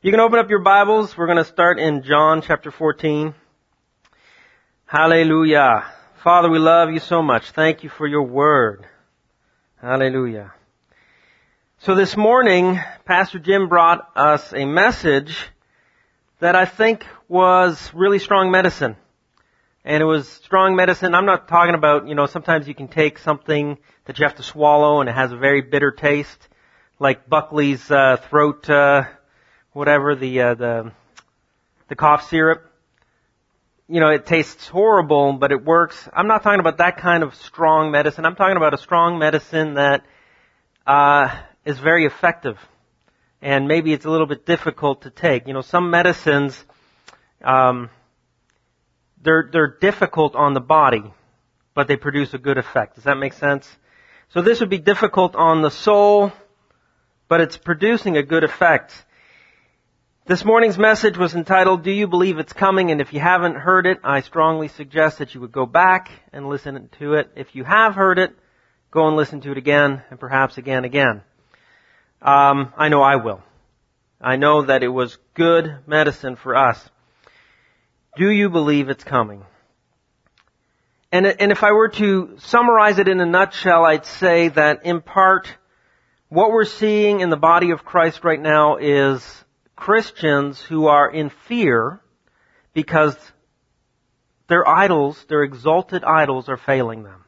You can open up your Bibles. We're going to start in John chapter 14. Hallelujah. Father, we love you so much. Thank you for your word. Hallelujah. So this morning, Pastor Jim brought us a message that I think was really strong medicine. And it was strong medicine. I'm not talking about, you know, sometimes you can take something that you have to swallow and it has a very bitter taste, like Buckley's uh, throat uh, whatever the uh, the the cough syrup. You know, it tastes horrible, but it works. I'm not talking about that kind of strong medicine. I'm talking about a strong medicine that uh, is very effective, and maybe it's a little bit difficult to take. You know, some medicines um, they're they're difficult on the body, but they produce a good effect. Does that make sense? So this would be difficult on the soul, but it's producing a good effect. This morning's message was entitled, Do You Believe It's Coming? And if you haven't heard it, I strongly suggest that you would go back and listen to it. If you have heard it, go and listen to it again, and perhaps again again. Um, I know I will. I know that it was good medicine for us. Do you believe it's coming? And, and if I were to summarize it in a nutshell, I'd say that in part, what we're seeing in the body of Christ right now is Christians who are in fear because their idols, their exalted idols are failing them.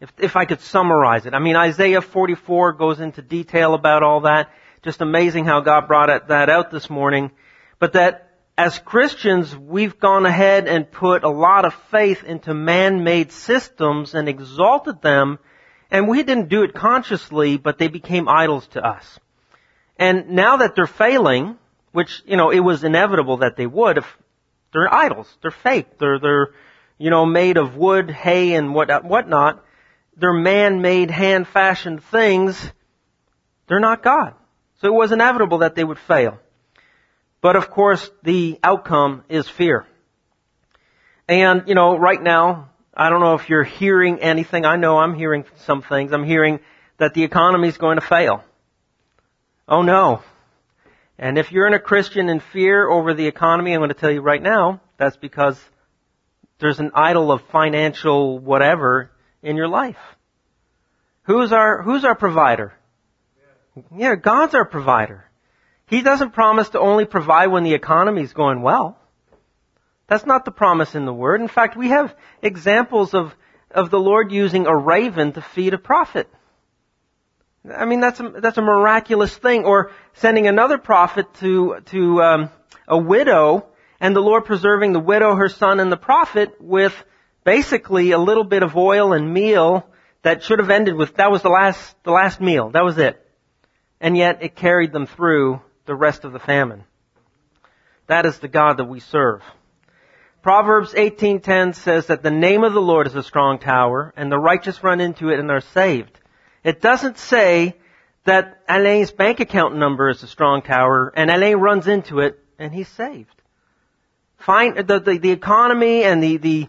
If, if I could summarize it. I mean, Isaiah 44 goes into detail about all that. Just amazing how God brought that out this morning. But that as Christians, we've gone ahead and put a lot of faith into man-made systems and exalted them, and we didn't do it consciously, but they became idols to us. And now that they're failing, which, you know, it was inevitable that they would, if they're idols, they're fake, they're, they're, you know, made of wood, hay, and what, whatnot, they're man-made, hand-fashioned things, they're not God. So it was inevitable that they would fail. But of course, the outcome is fear. And, you know, right now, I don't know if you're hearing anything. I know I'm hearing some things. I'm hearing that the economy is going to fail. Oh no. And if you're in a Christian in fear over the economy, I'm going to tell you right now, that's because there's an idol of financial whatever in your life. Who's our, who's our provider? Yeah, God's our provider. He doesn't promise to only provide when the economy is going well. That's not the promise in the Word. In fact, we have examples of, of the Lord using a raven to feed a prophet. I mean, that's a, that's a miraculous thing. Or sending another prophet to, to um, a widow and the Lord preserving the widow, her son, and the prophet with basically a little bit of oil and meal that should have ended with, that was the last, the last meal. That was it. And yet it carried them through the rest of the famine. That is the God that we serve. Proverbs 18:10 says that the name of the Lord is a strong tower and the righteous run into it and are saved. It doesn't say that Alain's bank account number is a strong tower and Alain runs into it and he's saved. Find the, the, the economy and the, the,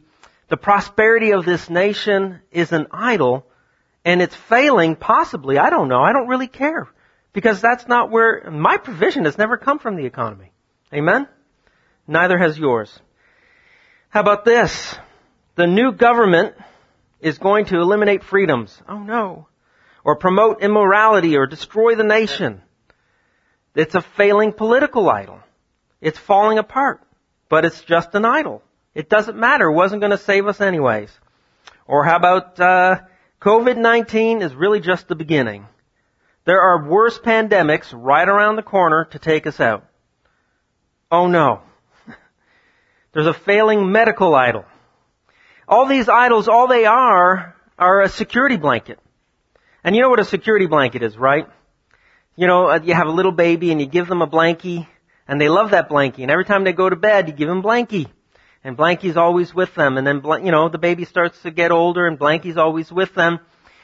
the prosperity of this nation is an idol and it's failing possibly. I don't know. I don't really care because that's not where my provision has never come from the economy. Amen? Neither has yours. How about this? The new government is going to eliminate freedoms. Oh no or promote immorality or destroy the nation. It's a failing political idol. It's falling apart, but it's just an idol. It doesn't matter. It wasn't going to save us anyways. Or how about uh, COVID-19 is really just the beginning. There are worse pandemics right around the corner to take us out. Oh no. There's a failing medical idol. All these idols, all they are, are a security blanket. And you know what a security blanket is, right? You know, uh, you have a little baby and you give them a blankie and they love that blankie. And every time they go to bed, you give them blankie. And blankie's always with them. And then, you know, the baby starts to get older and blankie's always with them.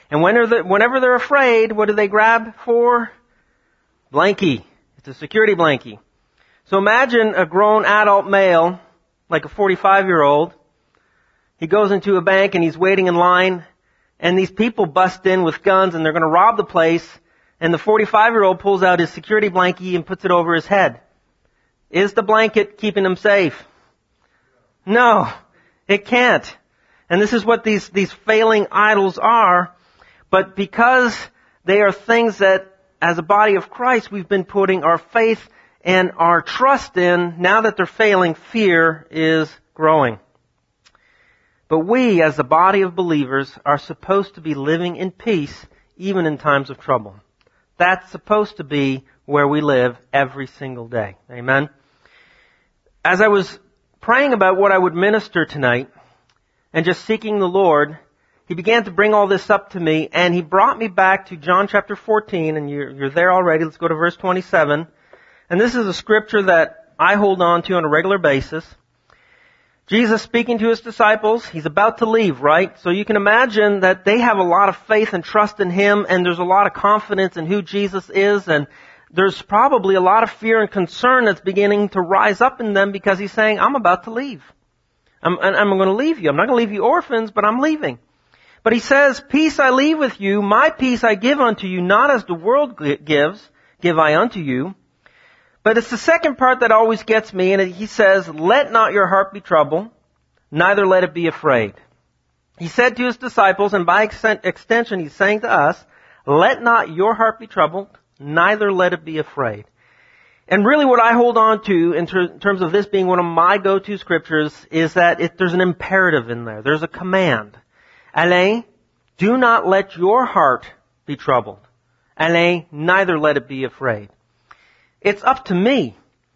And whenever they're afraid, what do they grab for? Blankie. It's a security blankie. So imagine a grown adult male, like a 45 year old. He goes into a bank and he's waiting in line and these people bust in with guns and they're going to rob the place and the 45 year old pulls out his security blanket and puts it over his head. Is the blanket keeping him safe? No, it can't. And this is what these, these failing idols are. But because they are things that, as a body of Christ, we've been putting our faith and our trust in, now that they're failing, fear is growing. But we, as a body of believers, are supposed to be living in peace even in times of trouble. That's supposed to be where we live every single day. Amen? As I was praying about what I would minister tonight and just seeking the Lord, he began to bring all this up to me and he brought me back to John chapter 14 and you're, you're there already. Let's go to verse 27. And this is a scripture that I hold on to on a regular basis. Jesus speaking to his disciples, he's about to leave, right? So you can imagine that they have a lot of faith and trust in him and there's a lot of confidence in who Jesus is and there's probably a lot of fear and concern that's beginning to rise up in them because he's saying, I'm about to leave. I'm, I'm going to leave you. I'm not going to leave you orphans, but I'm leaving. But he says, peace I leave with you, my peace I give unto you, not as the world gives, give I unto you. But it's the second part that always gets me, and he says, let not your heart be troubled, neither let it be afraid. He said to his disciples, and by extension he's saying to us, let not your heart be troubled, neither let it be afraid. And really what I hold on to in ter- terms of this being one of my go-to scriptures is that it, there's an imperative in there. There's a command. Alain, do not let your heart be troubled. Alain, neither let it be afraid. It's up to me.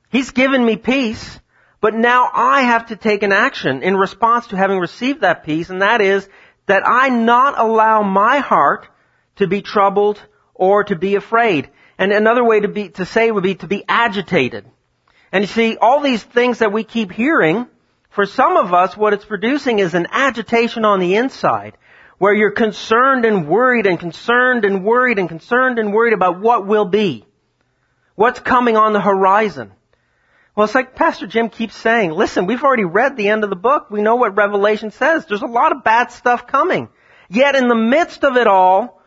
He's given me peace, but now I have to take an action in response to having received that peace, and that is that I not allow my heart to be troubled or to be afraid. And another way to be, to say would be to be agitated. And you see, all these things that we keep hearing, for some of us, what it's producing is an agitation on the inside, where you're concerned and worried and concerned and worried and concerned and worried about what will be. What's coming on the horizon? Well, it's like Pastor Jim keeps saying, listen, we've already read the end of the book. We know what Revelation says. There's a lot of bad stuff coming. Yet in the midst of it all,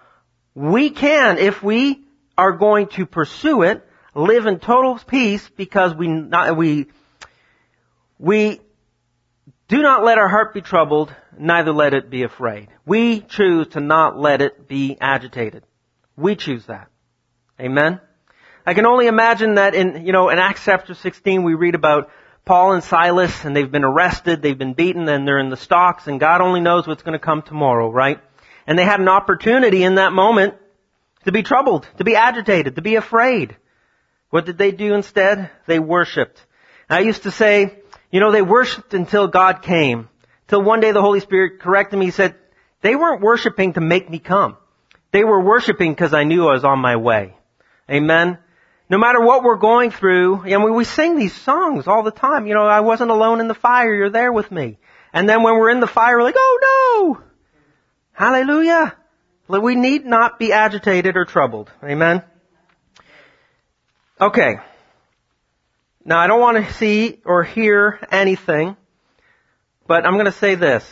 we can, if we are going to pursue it, live in total peace because we, not, we, we do not let our heart be troubled, neither let it be afraid. We choose to not let it be agitated. We choose that. Amen? I can only imagine that in, you know, in Acts chapter 16 we read about Paul and Silas and they've been arrested, they've been beaten, and they're in the stocks and God only knows what's going to come tomorrow, right? And they had an opportunity in that moment to be troubled, to be agitated, to be afraid. What did they do instead? They worshiped. I used to say, you know, they worshiped until God came. Till one day the Holy Spirit corrected me. He said, they weren't worshiping to make me come. They were worshiping because I knew I was on my way. Amen. No matter what we're going through, and we, we sing these songs all the time. You know, I wasn't alone in the fire, you're there with me. And then when we're in the fire, we're like, oh no! Hallelujah! We need not be agitated or troubled. Amen? Okay. Now I don't want to see or hear anything, but I'm going to say this.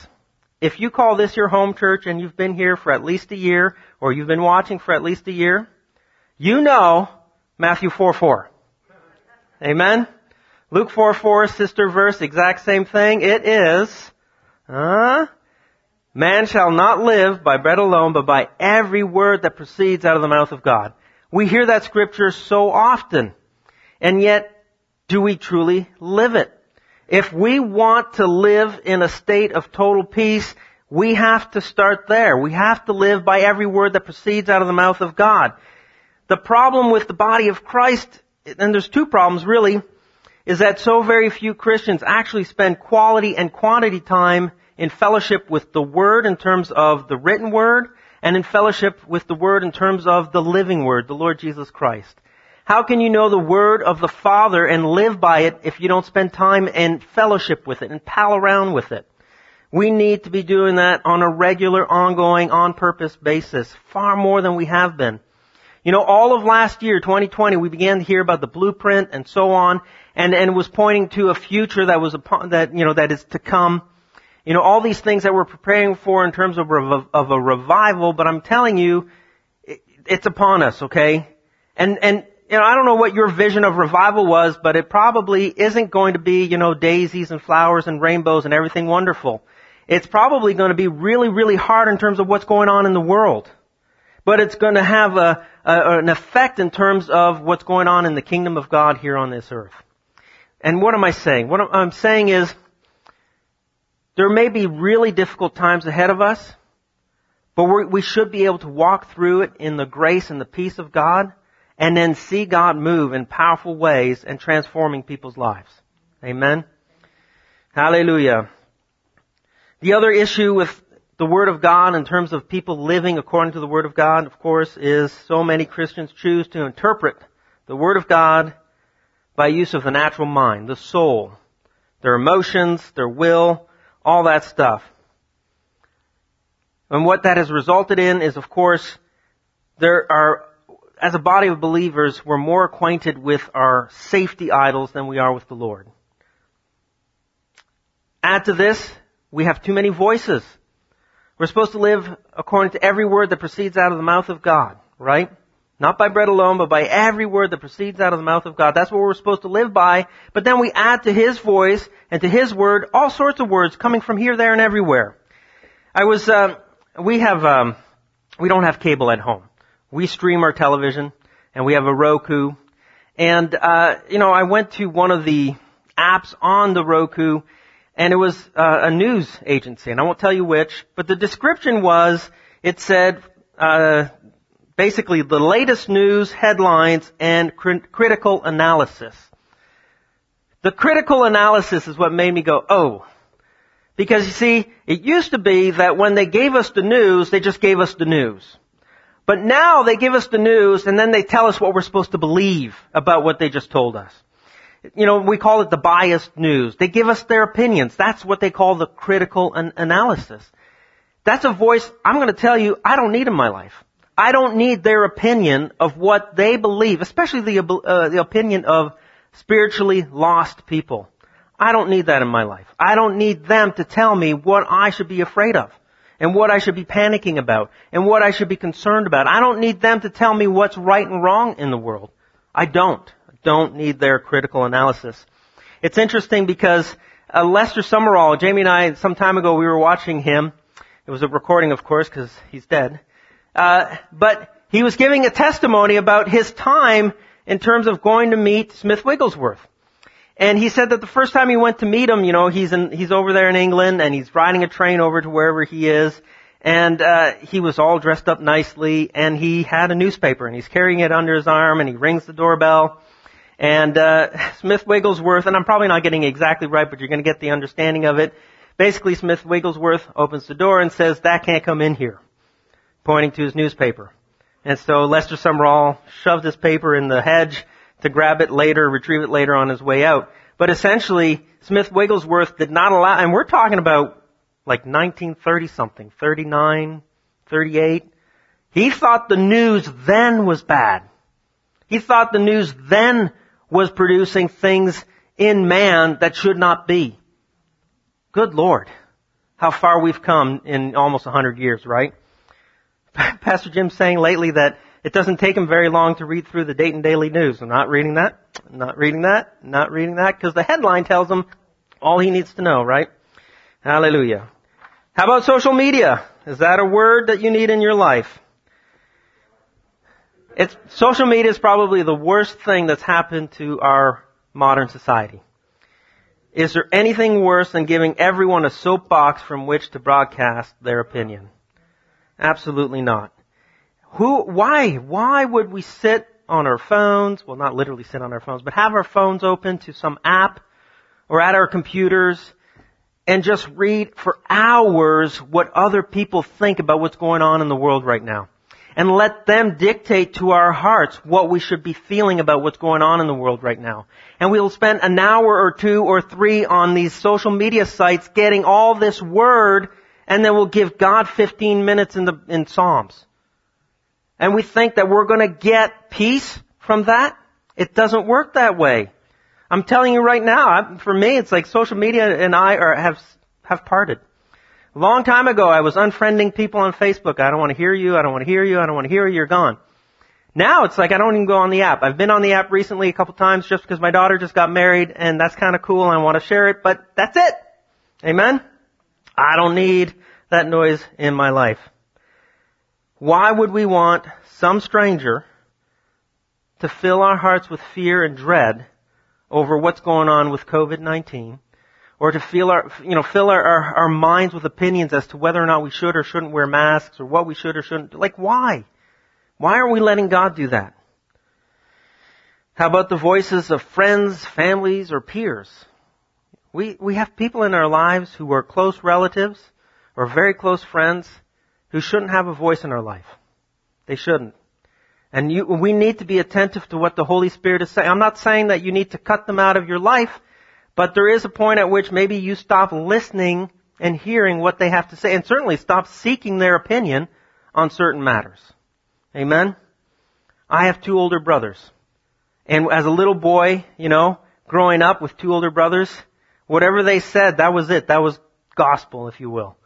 If you call this your home church and you've been here for at least a year, or you've been watching for at least a year, you know Matthew 4 4. Amen? Luke 4 4, sister verse, exact same thing. It is, man shall not live by bread alone, but by every word that proceeds out of the mouth of God. We hear that scripture so often, and yet, do we truly live it? If we want to live in a state of total peace, we have to start there. We have to live by every word that proceeds out of the mouth of God. The problem with the body of Christ, and there's two problems really, is that so very few Christians actually spend quality and quantity time in fellowship with the Word in terms of the written Word, and in fellowship with the Word in terms of the living Word, the Lord Jesus Christ. How can you know the Word of the Father and live by it if you don't spend time in fellowship with it and pal around with it? We need to be doing that on a regular, ongoing, on purpose basis, far more than we have been. You know, all of last year, 2020, we began to hear about the blueprint and so on, and, and was pointing to a future that was upon, that, you know, that is to come. You know, all these things that we're preparing for in terms of, of a revival, but I'm telling you, it's upon us, okay? And, and, you know, I don't know what your vision of revival was, but it probably isn't going to be, you know, daisies and flowers and rainbows and everything wonderful. It's probably going to be really, really hard in terms of what's going on in the world. But it's going to have a, Uh, a, an effect in terms of what's going on in the kingdom of God here on this earth. And what am I saying? What I'm saying is, there may be really difficult times ahead of us, but we should be able to walk through it in the grace and the peace of God and then see God move in powerful ways and transforming people's lives. Amen? Hallelujah. The other issue with the Word of God in terms of people living according to the Word of God, of course, is so many Christians choose to interpret the Word of God by use of the natural mind, the soul, their emotions, their will, all that stuff. And what that has resulted in is, of course, there are, as a body of believers, we're more acquainted with our safety idols than we are with the Lord. Add to this, we have too many voices. We're supposed to live according to every word that proceeds out of the mouth of God, right? Not by bread alone, but by every word that proceeds out of the mouth of God. That's what we're supposed to live by. But then we add to His voice and to His word all sorts of words coming from here, there, and everywhere. I was, uh, we have, um, we don't have cable at home. We stream our television, and we have a Roku. And, uh, you know, I went to one of the apps on the Roku, and it was uh, a news agency, and I won't tell you which, but the description was, it said, uh, basically the latest news, headlines, and cr- critical analysis. The critical analysis is what made me go, oh. Because you see, it used to be that when they gave us the news, they just gave us the news. But now they give us the news and then they tell us what we're supposed to believe about what they just told us you know, we call it the biased news. They give us their opinions. That's what they call the critical an- analysis. That's a voice I'm going to tell you I don't need in my life. I don't need their opinion of what they believe, especially the, uh, the opinion of spiritually lost people. I don't need that in my life. I don't need them to tell me what I should be afraid of and what I should be panicking about and what I should be concerned about. I don't need them to tell me what's right and wrong in the world. I don't don't need their critical analysis. It's interesting because uh, Lester Sumrall, Jamie and I, some time ago, we were watching him. It was a recording, of course, because he's dead. Uh, but he was giving a testimony about his time in terms of going to meet Smith Wigglesworth. And he said that the first time he went to meet him, you know, he's in, he's over there in England and he's riding a train over to wherever he is. And, uh, he was all dressed up nicely and he had a newspaper and he's carrying it under his arm and he rings the doorbell and uh, Smith Wigglesworth, and I'm probably not getting exactly right, but you're going to get the understanding of it. Basically, Smith Wigglesworth opens the door and says, "That can't come in here," pointing to his newspaper. And so Lester Sumrall shoved his paper in the hedge to grab it later, retrieve it later on his way out. But essentially, Smith Wigglesworth did not allow, and we're talking about like 1930 something, 39, 38. He thought the news then was bad. He thought the news then was producing things in man that should not be. Good Lord. How far we've come in almost a hundred years, right? Pastor Jim's saying lately that it doesn't take him very long to read through the Dayton Daily News. I'm not reading that, not reading that, not reading that, because the headline tells him all he needs to know, right? Hallelujah. How about social media? Is that a word that you need in your life? It's, social media is probably the worst thing that's happened to our modern society. Is there anything worse than giving everyone a soapbox from which to broadcast their opinion? Absolutely not. Who, why, why would we sit on our phones, well not literally sit on our phones, but have our phones open to some app or at our computers and just read for hours what other people think about what's going on in the world right now? And let them dictate to our hearts what we should be feeling about what's going on in the world right now. And we'll spend an hour or two or three on these social media sites getting all this word and then we'll give God 15 minutes in the, in Psalms. And we think that we're gonna get peace from that? It doesn't work that way. I'm telling you right now, for me, it's like social media and I are, have, have parted. A long time ago, I was unfriending people on Facebook. I don't want to hear you. I don't want to hear you. I don't want to hear you. You're gone. Now it's like I don't even go on the app. I've been on the app recently a couple times just because my daughter just got married and that's kind of cool I want to share it, but that's it. Amen? I don't need that noise in my life. Why would we want some stranger to fill our hearts with fear and dread over what's going on with COVID-19 or to feel our, you know, fill our, our, our, minds with opinions as to whether or not we should or shouldn't wear masks or what we should or shouldn't. Like why? Why are we letting God do that? How about the voices of friends, families, or peers? We, we have people in our lives who are close relatives or very close friends who shouldn't have a voice in our life. They shouldn't. And you, we need to be attentive to what the Holy Spirit is saying. I'm not saying that you need to cut them out of your life, but there is a point at which maybe you stop listening and hearing what they have to say, and certainly stop seeking their opinion on certain matters. Amen? I have two older brothers. And as a little boy, you know, growing up with two older brothers, whatever they said, that was it. That was gospel, if you will.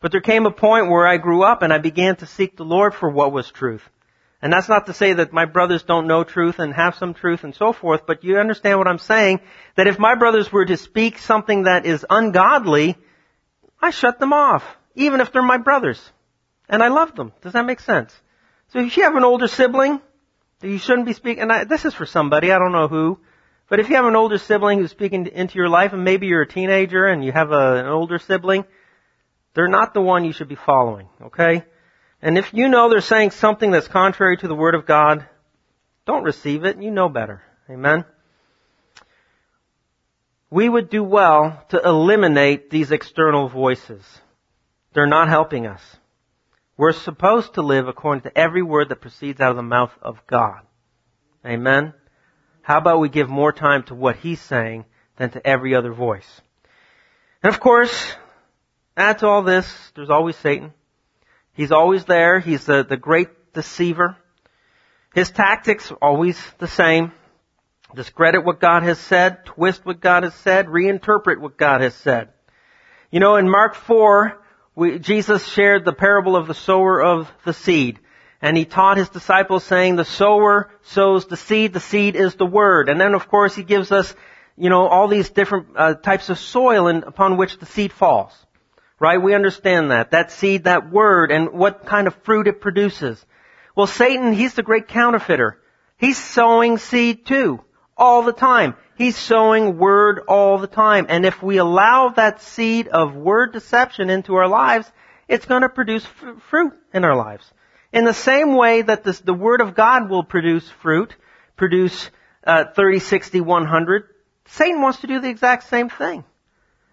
But there came a point where I grew up and I began to seek the Lord for what was truth. And that's not to say that my brothers don't know truth and have some truth and so forth, but you understand what I'm saying? That if my brothers were to speak something that is ungodly, I shut them off, even if they're my brothers. And I love them. Does that make sense? So if you have an older sibling, that you shouldn't be speaking, and I, this is for somebody, I don't know who, but if you have an older sibling who's speaking into your life, and maybe you're a teenager and you have a, an older sibling, they're not the one you should be following, okay? And if you know they're saying something that's contrary to the Word of God, don't receive it. You know better. Amen? We would do well to eliminate these external voices. They're not helping us. We're supposed to live according to every word that proceeds out of the mouth of God. Amen? How about we give more time to what He's saying than to every other voice? And of course, add to all this, there's always Satan. He's always there. He's the, the great deceiver. His tactics always the same. Discredit what God has said, twist what God has said, reinterpret what God has said. You know, in Mark 4, we, Jesus shared the parable of the sower of the seed. And he taught his disciples saying, the sower sows the seed, the seed is the word. And then of course he gives us, you know, all these different uh, types of soil in, upon which the seed falls. Right? We understand that. That seed, that word, and what kind of fruit it produces. Well, Satan, he's the great counterfeiter. He's sowing seed too. All the time. He's sowing word all the time. And if we allow that seed of word deception into our lives, it's going to produce f- fruit in our lives. In the same way that this, the Word of God will produce fruit, produce uh, 30, 60, 100, Satan wants to do the exact same thing.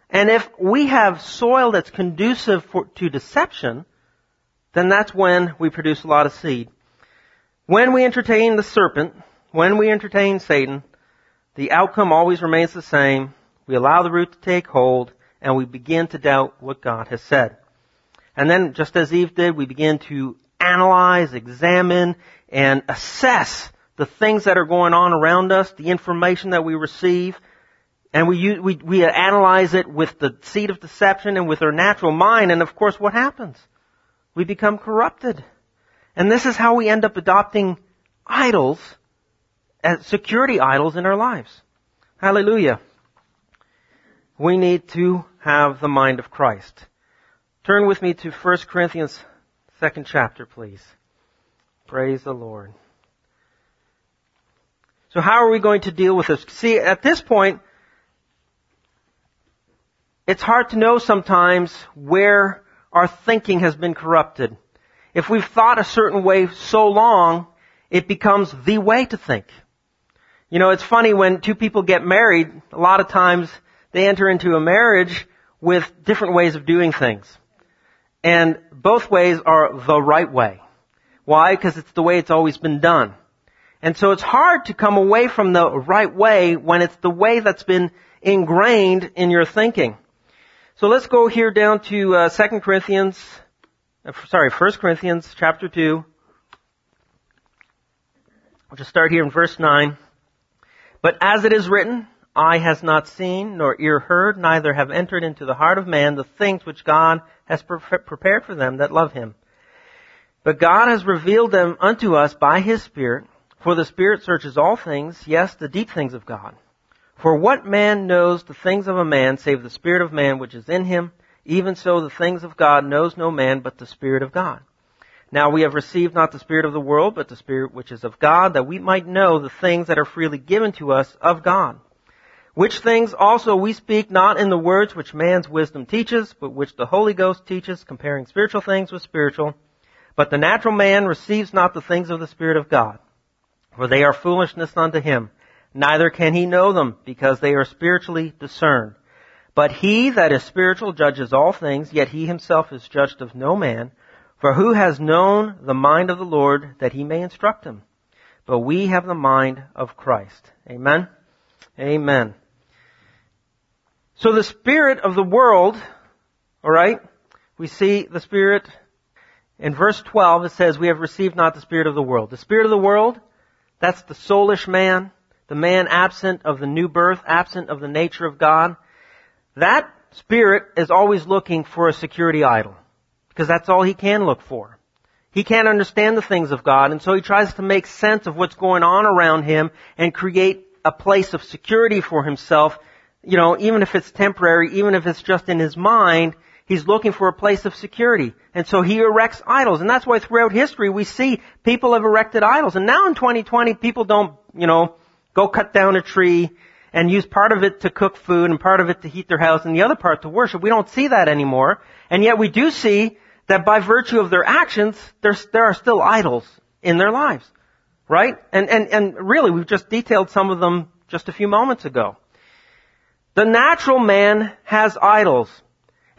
And if we have soil that's conducive for, to deception, then that's when we produce a lot of seed. When we entertain the serpent, when we entertain Satan, the outcome always remains the same. We allow the root to take hold, and we begin to doubt what God has said. And then, just as Eve did, we begin to analyze, examine, and assess the things that are going on around us, the information that we receive, and we, we, we analyze it with the seed of deception and with our natural mind, and of course what happens? We become corrupted. And this is how we end up adopting idols, as security idols in our lives. Hallelujah. We need to have the mind of Christ. Turn with me to 1 Corinthians second chapter, please. Praise the Lord. So how are we going to deal with this? See, at this point, it's hard to know sometimes where our thinking has been corrupted. If we've thought a certain way so long, it becomes the way to think. You know, it's funny when two people get married, a lot of times they enter into a marriage with different ways of doing things. And both ways are the right way. Why? Because it's the way it's always been done. And so it's hard to come away from the right way when it's the way that's been ingrained in your thinking. So let's go here down to uh, 2 Corinthians, uh, sorry, 1 Corinthians chapter 2. We'll just start here in verse 9. But as it is written, eye has not seen, nor ear heard, neither have entered into the heart of man the things which God has pre- prepared for them that love him. But God has revealed them unto us by His Spirit, for the Spirit searches all things, yes, the deep things of God. For what man knows the things of a man save the Spirit of man which is in him? Even so the things of God knows no man but the Spirit of God. Now we have received not the Spirit of the world, but the Spirit which is of God, that we might know the things that are freely given to us of God. Which things also we speak not in the words which man's wisdom teaches, but which the Holy Ghost teaches, comparing spiritual things with spiritual. But the natural man receives not the things of the Spirit of God, for they are foolishness unto him. Neither can he know them, because they are spiritually discerned. But he that is spiritual judges all things, yet he himself is judged of no man. For who has known the mind of the Lord that he may instruct him? But we have the mind of Christ. Amen? Amen. So the spirit of the world, alright, we see the spirit in verse 12, it says, we have received not the spirit of the world. The spirit of the world, that's the soulish man, the man absent of the new birth, absent of the nature of God. That spirit is always looking for a security idol. Because that's all he can look for. He can't understand the things of God, and so he tries to make sense of what's going on around him and create a place of security for himself. You know, even if it's temporary, even if it's just in his mind, He's looking for a place of security. And so he erects idols. And that's why throughout history we see people have erected idols. And now in 2020 people don't, you know, go cut down a tree and use part of it to cook food and part of it to heat their house and the other part to worship. We don't see that anymore. And yet we do see that by virtue of their actions, there are still idols in their lives. Right? And, and, and really, we've just detailed some of them just a few moments ago. The natural man has idols.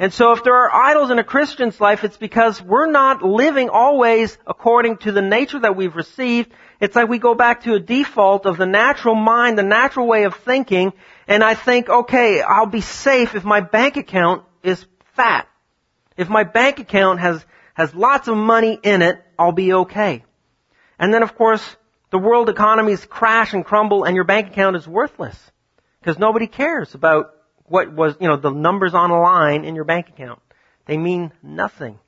And so if there are idols in a Christian's life, it's because we're not living always according to the nature that we've received. It's like we go back to a default of the natural mind, the natural way of thinking, and I think, okay, I'll be safe if my bank account is fat. If my bank account has, has lots of money in it, I'll be okay. And then of course, the world economies crash and crumble and your bank account is worthless. Because nobody cares about what was, you know, the numbers on a line in your bank account. They mean nothing.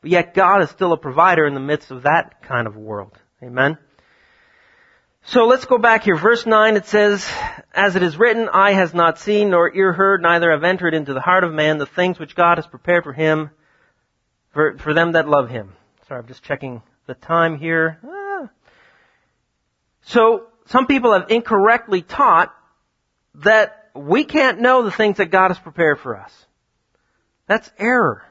But yet God is still a provider in the midst of that kind of world. Amen. So let's go back here. Verse 9 it says, As it is written, eye has not seen nor ear heard, neither have entered into the heart of man the things which God has prepared for him, for, for them that love him. Sorry, I'm just checking the time here. Ah. So, some people have incorrectly taught that we can't know the things that God has prepared for us. That's error.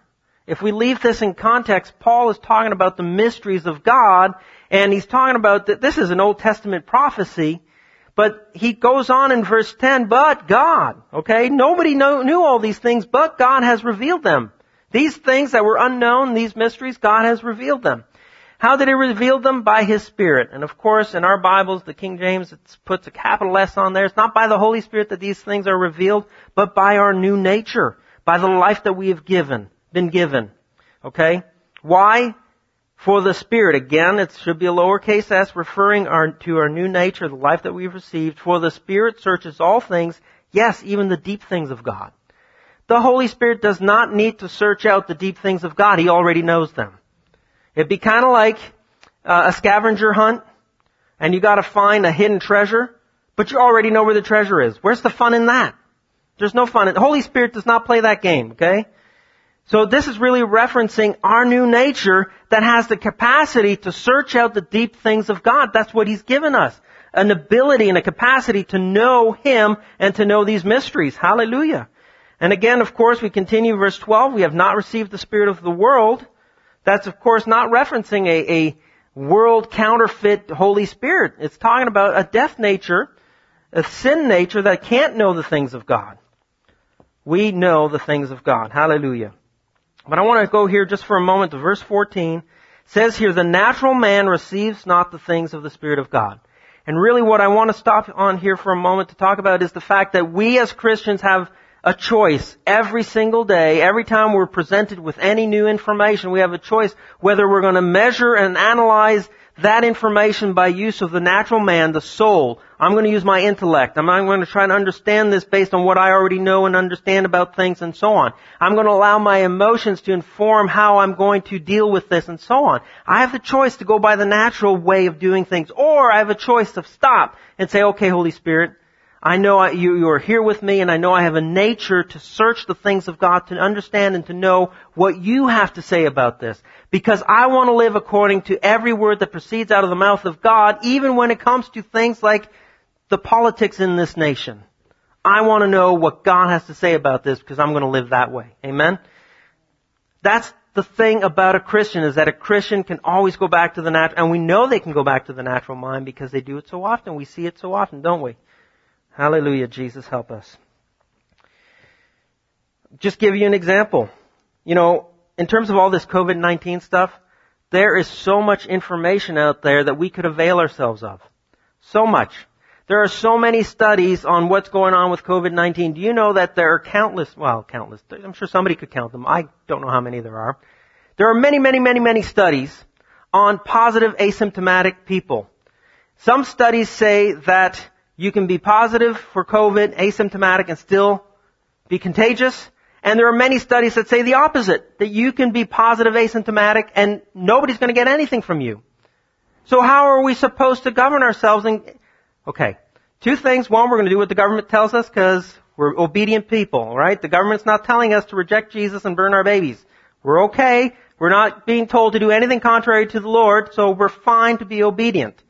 If we leave this in context, Paul is talking about the mysteries of God, and he's talking about that this is an Old Testament prophecy, but he goes on in verse 10, but God, okay? Nobody know, knew all these things, but God has revealed them. These things that were unknown, these mysteries, God has revealed them. How did he reveal them? By his Spirit. And of course, in our Bibles, the King James puts a capital S on there. It's not by the Holy Spirit that these things are revealed, but by our new nature, by the life that we have given, been given. Okay? Why? For the Spirit. Again, it should be a lowercase s referring our, to our new nature, the life that we've received. For the Spirit searches all things, yes, even the deep things of God. The Holy Spirit does not need to search out the deep things of God. He already knows them. It'd be kind of like uh, a scavenger hunt, and you got to find a hidden treasure, but you already know where the treasure is. Where's the fun in that? There's no fun. In the Holy Spirit does not play that game, okay? So this is really referencing our new nature that has the capacity to search out the deep things of God. That's what He's given us. An ability and a capacity to know Him and to know these mysteries. Hallelujah. And again, of course, we continue verse 12. We have not received the Spirit of the world, that's of course not referencing a, a world counterfeit Holy Spirit. It's talking about a death nature, a sin nature that can't know the things of God. We know the things of God. Hallelujah. But I want to go here just for a moment to verse 14. It says here, the natural man receives not the things of the Spirit of God. And really what I want to stop on here for a moment to talk about is the fact that we as Christians have a choice every single day. Every time we're presented with any new information, we have a choice whether we're going to measure and analyze that information by use of the natural man, the soul. I'm going to use my intellect. I'm going to try to understand this based on what I already know and understand about things and so on. I'm going to allow my emotions to inform how I'm going to deal with this and so on. I have the choice to go by the natural way of doing things or I have a choice to stop and say, okay, Holy Spirit, I know I, you, you are here with me and I know I have a nature to search the things of God, to understand and to know what you have to say about this. Because I want to live according to every word that proceeds out of the mouth of God, even when it comes to things like the politics in this nation. I want to know what God has to say about this because I'm going to live that way. Amen? That's the thing about a Christian is that a Christian can always go back to the natural, and we know they can go back to the natural mind because they do it so often. We see it so often, don't we? Hallelujah. Jesus help us. Just give you an example. You know, in terms of all this COVID-19 stuff, there is so much information out there that we could avail ourselves of. So much. There are so many studies on what's going on with COVID-19. Do you know that there are countless, well, countless, I'm sure somebody could count them. I don't know how many there are. There are many, many, many, many studies on positive asymptomatic people. Some studies say that you can be positive for COVID, asymptomatic, and still be contagious. And there are many studies that say the opposite, that you can be positive, asymptomatic, and nobody's going to get anything from you. So how are we supposed to govern ourselves? And okay, two things. One, we're going to do what the government tells us because we're obedient people, right? The government's not telling us to reject Jesus and burn our babies. We're okay. We're not being told to do anything contrary to the Lord, so we're fine to be obedient.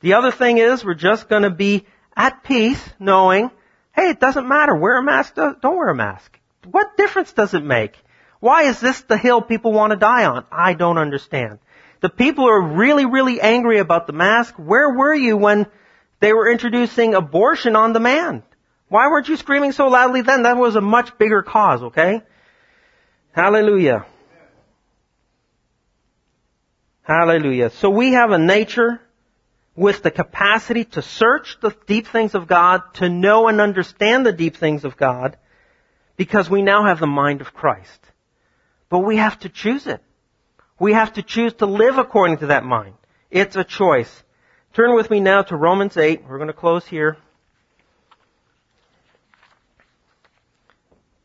The other thing is we're just going to be at peace knowing, hey, it doesn't matter. Wear a mask, don't wear a mask. What difference does it make? Why is this the hill people want to die on? I don't understand. The people are really, really angry about the mask. Where were you when they were introducing abortion on demand? Why weren't you screaming so loudly then? That was a much bigger cause, okay? Hallelujah. Hallelujah. So we have a nature with the capacity to search the deep things of God, to know and understand the deep things of God, because we now have the mind of Christ. But we have to choose it. We have to choose to live according to that mind. It's a choice. Turn with me now to Romans 8. We're going to close here.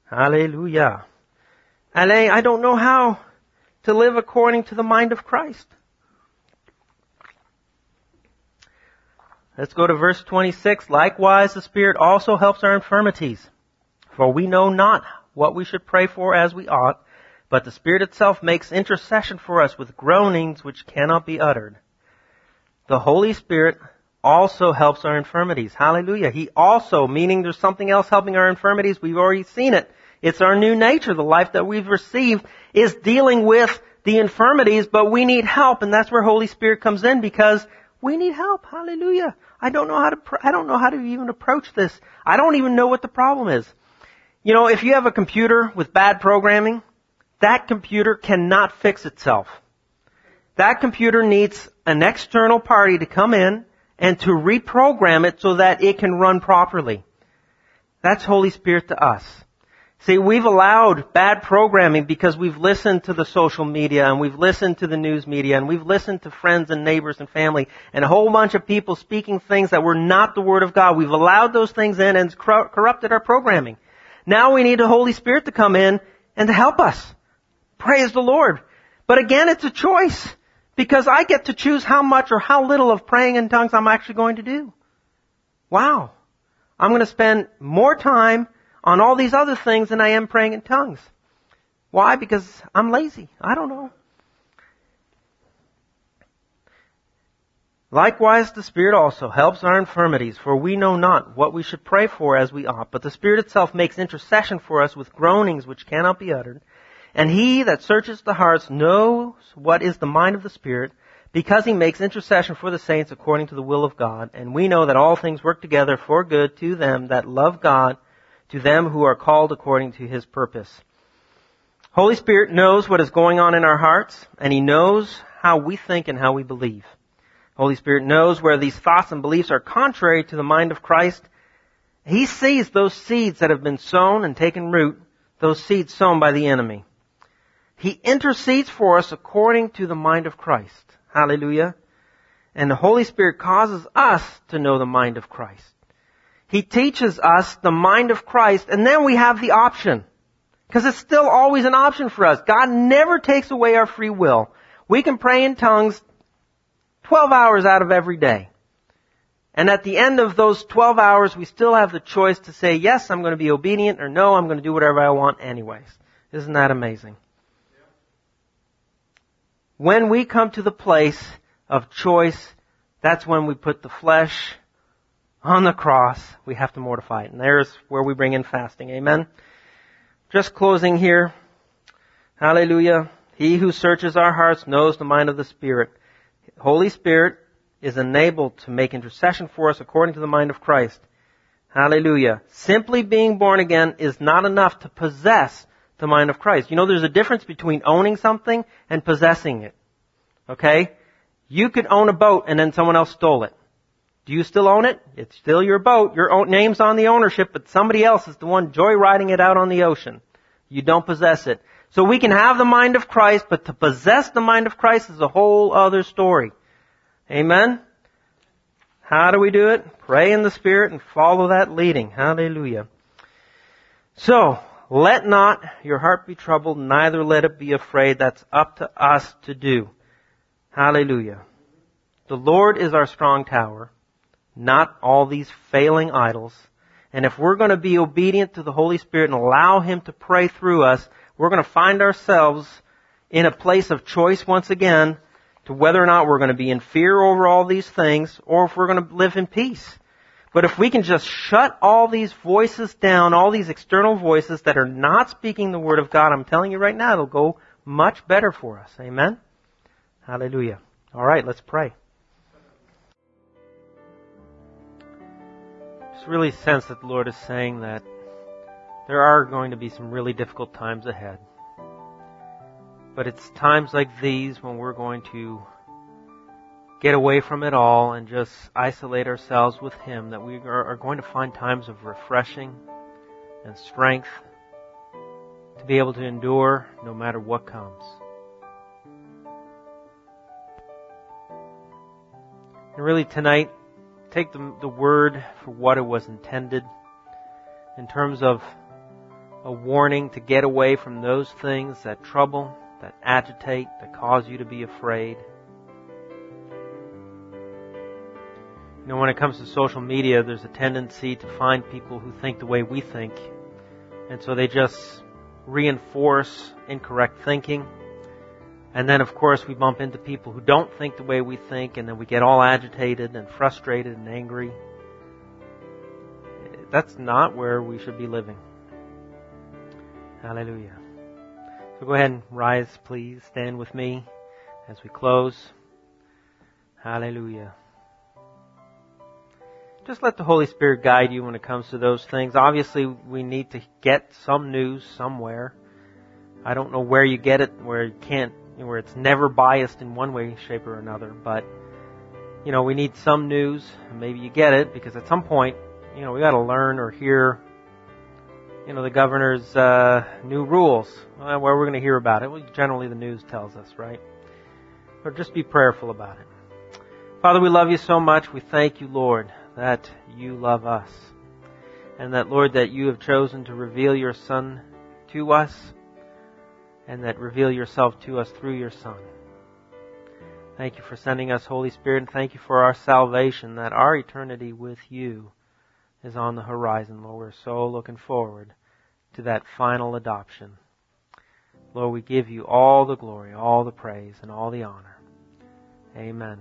Hallelujah. Alain, I don't know how to live according to the mind of Christ. Let's go to verse 26. Likewise, the Spirit also helps our infirmities. For we know not what we should pray for as we ought, but the Spirit itself makes intercession for us with groanings which cannot be uttered. The Holy Spirit also helps our infirmities. Hallelujah. He also, meaning there's something else helping our infirmities, we've already seen it. It's our new nature. The life that we've received is dealing with the infirmities, but we need help, and that's where Holy Spirit comes in because we need help. Hallelujah. I don't know how to, I don't know how to even approach this. I don't even know what the problem is. You know, if you have a computer with bad programming, that computer cannot fix itself. That computer needs an external party to come in and to reprogram it so that it can run properly. That's Holy Spirit to us. See, we've allowed bad programming because we've listened to the social media and we've listened to the news media and we've listened to friends and neighbors and family and a whole bunch of people speaking things that were not the Word of God. We've allowed those things in and corrupted our programming. Now we need the Holy Spirit to come in and to help us. Praise the Lord. But again, it's a choice because I get to choose how much or how little of praying in tongues I'm actually going to do. Wow. I'm going to spend more time on all these other things than I am praying in tongues. Why? Because I'm lazy. I don't know. Likewise, the Spirit also helps our infirmities, for we know not what we should pray for as we ought, but the Spirit itself makes intercession for us with groanings which cannot be uttered. And he that searches the hearts knows what is the mind of the Spirit, because he makes intercession for the saints according to the will of God. And we know that all things work together for good to them that love God, to them who are called according to his purpose. Holy Spirit knows what is going on in our hearts, and he knows how we think and how we believe. Holy Spirit knows where these thoughts and beliefs are contrary to the mind of Christ. He sees those seeds that have been sown and taken root, those seeds sown by the enemy. He intercedes for us according to the mind of Christ. Hallelujah. And the Holy Spirit causes us to know the mind of Christ. He teaches us the mind of Christ and then we have the option. Because it's still always an option for us. God never takes away our free will. We can pray in tongues 12 hours out of every day. And at the end of those 12 hours, we still have the choice to say, yes, I'm going to be obedient, or no, I'm going to do whatever I want anyways. Isn't that amazing? When we come to the place of choice, that's when we put the flesh on the cross. We have to mortify it. And there's where we bring in fasting. Amen? Just closing here. Hallelujah. He who searches our hearts knows the mind of the Spirit. Holy Spirit is enabled to make intercession for us according to the mind of Christ. Hallelujah. Simply being born again is not enough to possess the mind of Christ. You know, there's a difference between owning something and possessing it. Okay? You could own a boat and then someone else stole it. Do you still own it? It's still your boat. Your name's on the ownership, but somebody else is the one joyriding it out on the ocean. You don't possess it. So we can have the mind of Christ, but to possess the mind of Christ is a whole other story. Amen? How do we do it? Pray in the Spirit and follow that leading. Hallelujah. So, let not your heart be troubled, neither let it be afraid. That's up to us to do. Hallelujah. The Lord is our strong tower not all these failing idols. And if we're going to be obedient to the Holy Spirit and allow Him to pray through us, we're going to find ourselves in a place of choice once again to whether or not we're going to be in fear over all these things or if we're going to live in peace. But if we can just shut all these voices down, all these external voices that are not speaking the Word of God, I'm telling you right now, it'll go much better for us. Amen? Hallelujah. All right, let's pray. Really sense that the Lord is saying that there are going to be some really difficult times ahead. But it's times like these when we're going to get away from it all and just isolate ourselves with Him that we are going to find times of refreshing and strength to be able to endure no matter what comes. And really tonight, take the, the word for what it was intended in terms of a warning to get away from those things that trouble, that agitate, that cause you to be afraid. You know, when it comes to social media, there's a tendency to find people who think the way we think. And so they just reinforce incorrect thinking and then, of course, we bump into people who don't think the way we think, and then we get all agitated and frustrated and angry. That's not where we should be living. Hallelujah. So go ahead and rise, please. Stand with me as we close. Hallelujah. Just let the Holy Spirit guide you when it comes to those things. Obviously, we need to get some news somewhere. I don't know where you get it, where you can't where it's never biased in one way, shape, or another. But you know, we need some news. Maybe you get it because at some point, you know, we got to learn or hear, you know, the governor's uh, new rules. Well, where we're going to hear about it? Well, generally, the news tells us, right? But just be prayerful about it. Father, we love you so much. We thank you, Lord, that you love us. And that, Lord, that you have chosen to reveal your Son to us and that reveal yourself to us through your Son. Thank you for sending us, Holy Spirit, and thank you for our salvation, that our eternity with you is on the horizon, Lord. We're so looking forward to that final adoption. Lord, we give you all the glory, all the praise, and all the honor. Amen.